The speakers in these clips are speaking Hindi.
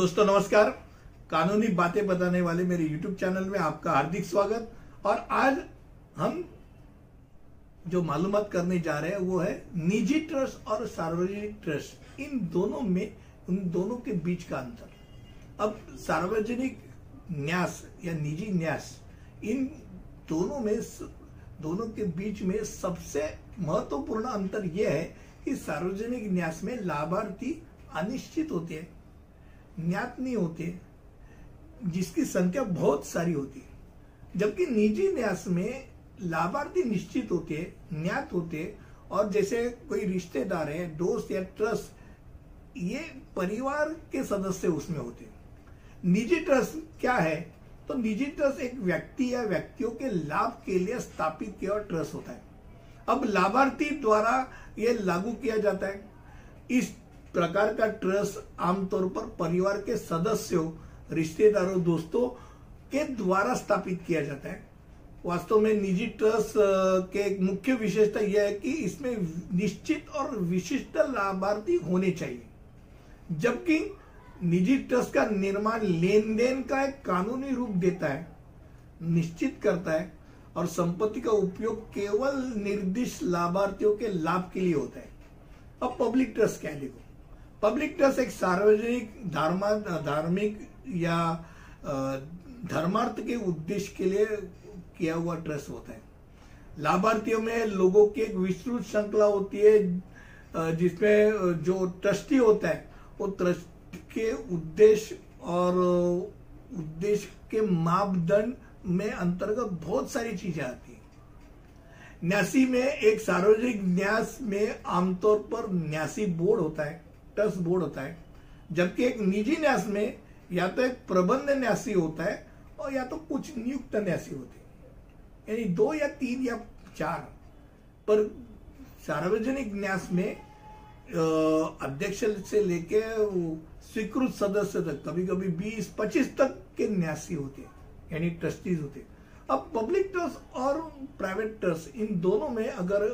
दोस्तों, नमस्कार। कानूनी बातें बताने वाले मेरे YouTube चैनल में आपका हार्दिक स्वागत। और आज हम जो मालूमात करने जा रहे हैं, वो है निजी ट्रस्ट और सार्वजनिक ट्रस्ट। इन दोनों में उन दोनों के बीच का अंतर। अब सार्वजनिक न्यास या निजी न्यास, इन दोनों में दोनों के बीच में सबसे महत्वपूर्ण अंतर यह है कि सार्वजनिक न्यास में लाभार्थी अनिश्चित होते हैं। ज्ञात नहीं होते, जिसकी संख्या बहुत सारी होती। जबकि निजी न्यास में लाभार्थी निश्चित होते, ज्ञात होते, और जैसे कोई रिश्तेदार है, दोस्त या ट्रस्ट, ये परिवार के सदस्य उसमें होते। निजी ट्रस्ट क्या है? तो निजी ट्रस्ट एक व्यक्ति या व्यक्तियों के लाभ के लिए स्थापित किया ट्रस्ट होता है। अब लाभार्थी द्वारा यह लागू किया जाता है। इस प्रकार का ट्रस्ट आमतौर पर परिवार के सदस्यों, रिश्तेदारों दोस्तों के द्वारा स्थापित किया जाता है। वास्तव में निजी ट्रस्ट के मुख्य विशेषता यह है कि इसमें निश्चित और विशिष्ट लाभार्थी होने चाहिए। जबकि निजी ट्रस्ट का निर्माण लेन देन का एक कानूनी रूप देता है, निश्चित करता है और संपत्ति का उपयोग केवल निर्दिष्ट लाभार्थियों के लाभ के लिए होता है। अब पब्लिक ट्रस्ट क्या लिखो पब्लिक ट्रस्ट एक सार्वजनिक धार्मिक या धर्मार्थ के उद्देश्य के लिए किया हुआ ट्रस्ट होता है। लाभार्थियों में लोगों की एक विस्तृत श्रृंखला होती है जिसमें जो ट्रस्टी होता है, वो ट्रस्ट के उद्देश्य और उद्देश्य के मापदंड में अंतर्गत बहुत सारी चीज़ें आती है। न्यासी में एक सार्वजनिक न्यास में आमतौर पर न्यासी बोर्ड होता है। ट्रस्ट बोर्ड होता है, जबकि एक निजी न्यास में या तो एक प्रबंध न्यासी होता है और या तो कुछ नियुक्त न्यासी होते हैं। यानी दो या तीन या चार। पर सार्वजनिक न्यास में अध्यक्ष से लेके स्वीकृत सदस्य तक कभी कभी बीस, पच्चीस तक के न्यासी होते हैं, यानी ट्रस्टीज होते हैं। अब पब्लिक ट्रस्ट और प्राइवेट ट्रस्ट इन दोनों में अगर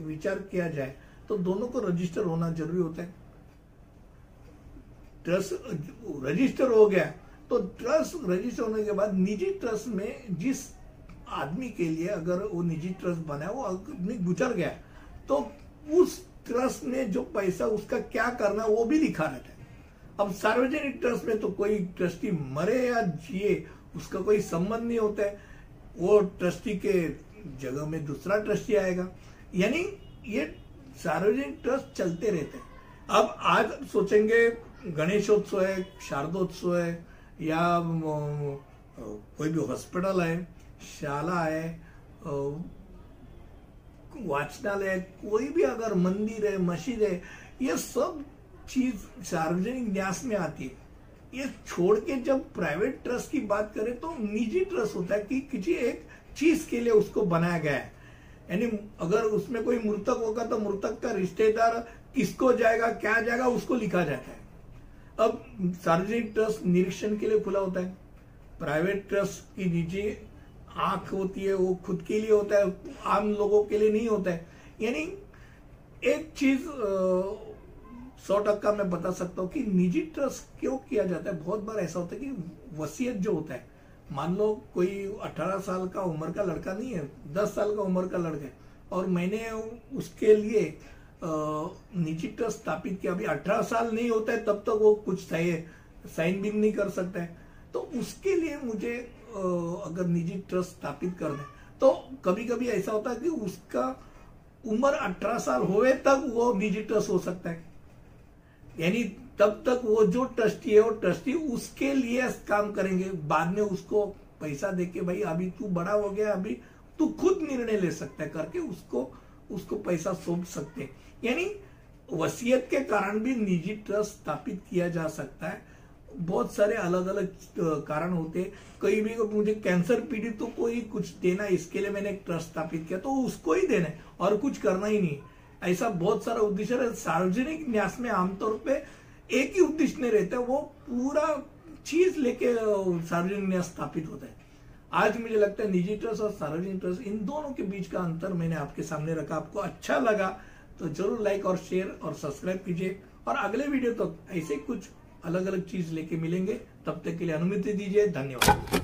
विचार किया जाए तो दोनों को रजिस्टर होना ज़रूरी होता है। ट्रस्ट रजिस्टर हो गया तो ट्रस्ट रजिस्टर होने के बाद निजी ट्रस्ट में जिस आदमी के लिए अगर वो निजी ट्रस्ट बना वो आदमी गुजर गया तो उस ट्रस्ट में जो पैसा उसका क्या करना वो भी लिखा रहता है। अब सार्वजनिक ट्रस्ट में तो कोई ट्रस्टी मरे या जिए, उसका कोई संबंध नहीं होता है। वो ट्रस्टी के जगह में दूसरा ट्रस्टी आएगा। यानी ये सार्वजनिक ट्रस्ट चलते रहते हैं। अब आज सोचेंगे गणेशोत्सव है शारदोत्सव है या कोई भी हॉस्पिटल है शाला है वाचनालय है कोई भी अगर मंदिर है मस्जिद है ये सब चीज़ सार्वजनिक न्यास में आती है। ये छोड़ के जब प्राइवेट ट्रस्ट की बात करें तो निजी ट्रस्ट होता है कि किसी एक चीज़ के लिए उसको बनाया गया है। यानी अगर उसमें कोई मृतक होगा तो मृतक का रिश्तेदार किसको जाएगा, क्या जाएगा, उसको लिखा जाता है। अब सार्वजनिक ट्रस्ट निरीक्षण के लिए खुला होता है। प्राइवेट ट्रस्ट की निजी आँख होती है, वो खुद के लिए होता है, आम लोगों के लिए नहीं होता है। यानी एक चीज़ सौ टक्का मैं बता सकता हूँ कि निजी ट्रस्ट क्यों किया जाता है? बहुत बार ऐसा होता है कि वसीयत जो होता है, मान लो कोई 18 साल का उम्र का लड़का नहीं है 10 साल का उम्र का लड़का है, और मैंने उसके लिए निजी ट्रस्ट स्थापित किया। अभी अठारह साल नहीं होता है, तब तक वो कुछ साइन भी नहीं कर सकता है। तो उसके लिए मुझे अगर निजी ट्रस्ट स्थापित कर दे तो कभी कभी ऐसा होता है कि उसका उम्र अठारह साल होए तक वो निजी ट्रस्ट हो सकता है। यानी तब तक वो जो ट्रस्टी है, वो ट्रस्टी उसके लिए काम करेंगे। बाद में उसको पैसा देके, भाई, अभी तू बड़ा हो गया अभी तू खुद निर्णय ले सकता है करके उसको उसको पैसा सौंप सकते हैं। यानी वसीयत के कारण भी निजी ट्रस्ट स्थापित किया जा सकता है। बहुत सारे अलग अलग कारण होते हैं। कई भी मुझे कैंसर पीड़ित तो कोई कुछ देना इसके लिए मैंने एक ट्रस्ट स्थापित किया तो उसको ही देना है और कुछ करना ही नहीं। ऐसा बहुत सारा उद्देश्य है। सार्वजनिक न्यास में आमतौर पे एक ही उद्देश्य नहीं रहता वो पूरा चीज़ लेके सार्वजनिक न्यास स्थापित होता है। आज मुझे लगता है निजी ट्रस्ट और सार्वजनिक ट्रस्ट, इन दोनों के बीच का अंतर मैंने आपके सामने रखा। आपको अच्छा लगा तो ज़रूर लाइक और शेयर और सब्सक्राइब कीजिए। और अगले वीडियो तक तो ऐसे कुछ अलग अलग चीज़ लेके मिलेंगे। तब तक के लिए अनुमति दीजिए। धन्यवाद।